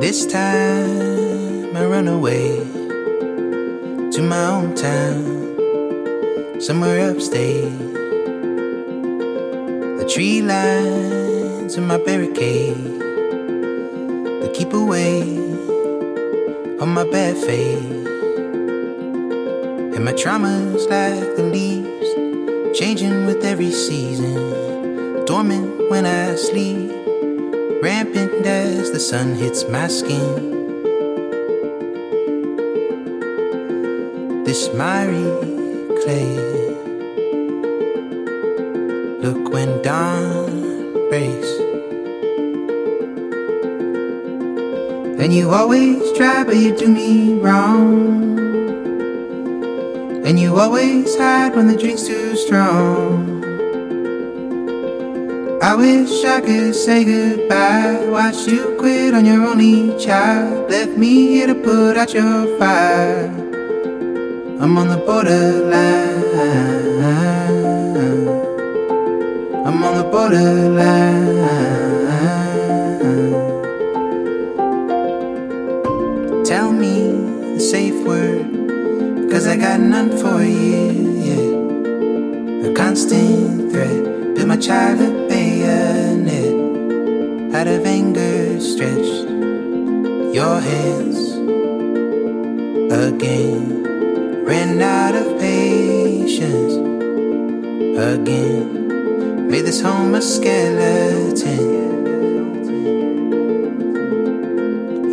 This time I run away to my hometown, somewhere upstate. The tree lines in my barricade to keep away all my bad fate. And my traumas like the leaves, changing with every season, dormant when I sleep rampant as the sun hits my skin. This miry clay. Look when dawn breaks. And you always try, but you do me wrong. And you always hide when the drink's too strong. I wish I could say goodbye. Watch you quit on your only child. Left me here to put out your fire. I'm on the borderline. I'm on the borderline. Tell me the safe word, cause I got none for you. Yeah. A constant threat, build my childhood out of anger stretched your hands again. Ran out of patience again. Made this home a skeleton.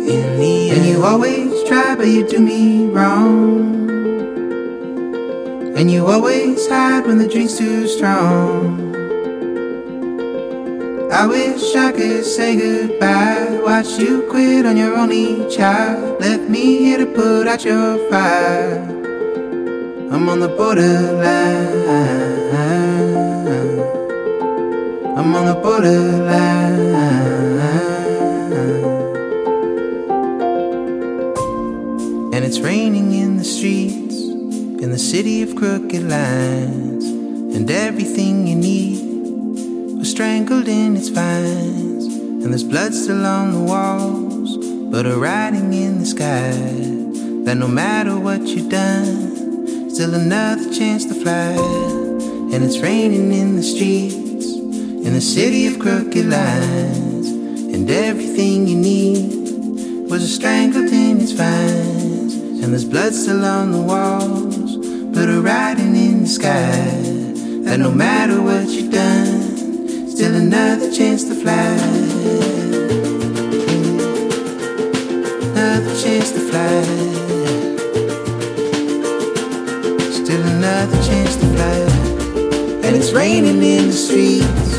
In the end. And you always try but you do me wrong. And you always hide when the drink's too strong I wish I could say goodbye. Watch you quit on your only child. Left me here to put out your fire. I'm on the borderline. I'm on the borderline. And it's raining in the streets, in the city of crooked lines, and everything you need strangled in its vines, and there's blood still on the walls, but a writing in the sky that no matter what you've done, still another chance to fly. And it's raining in the streets, in the city of crooked lines, and everything you need was strangled in its vines, and there's blood still on the walls, but a writing in the sky that no matter what you've done. Still another chance to fly. Another chance to fly. Still another chance to fly. And it's raining in the streets,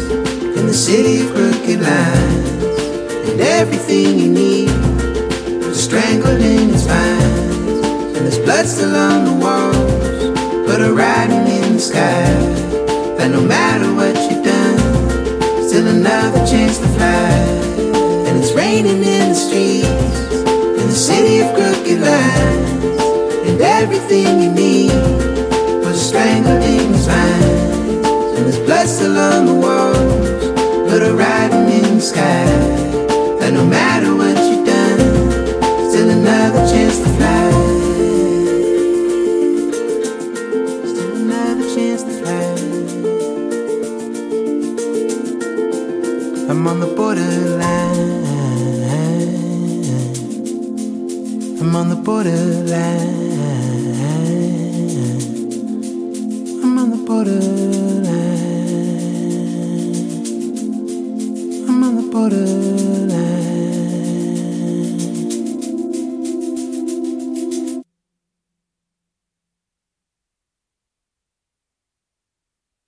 in the city of crooked lines. And everything you need was strangled in its vines. And there's blood still on the walls, but a writing in the sky that no matter what you've done still another chance to fly. And it's raining in the streets, in the city of crooked lines. And everything you need was strangled in his vines. And there's blood still on the walls, I'm on the borderline. I'm on the borderline. I'm on the borderline. I'm on the borderline.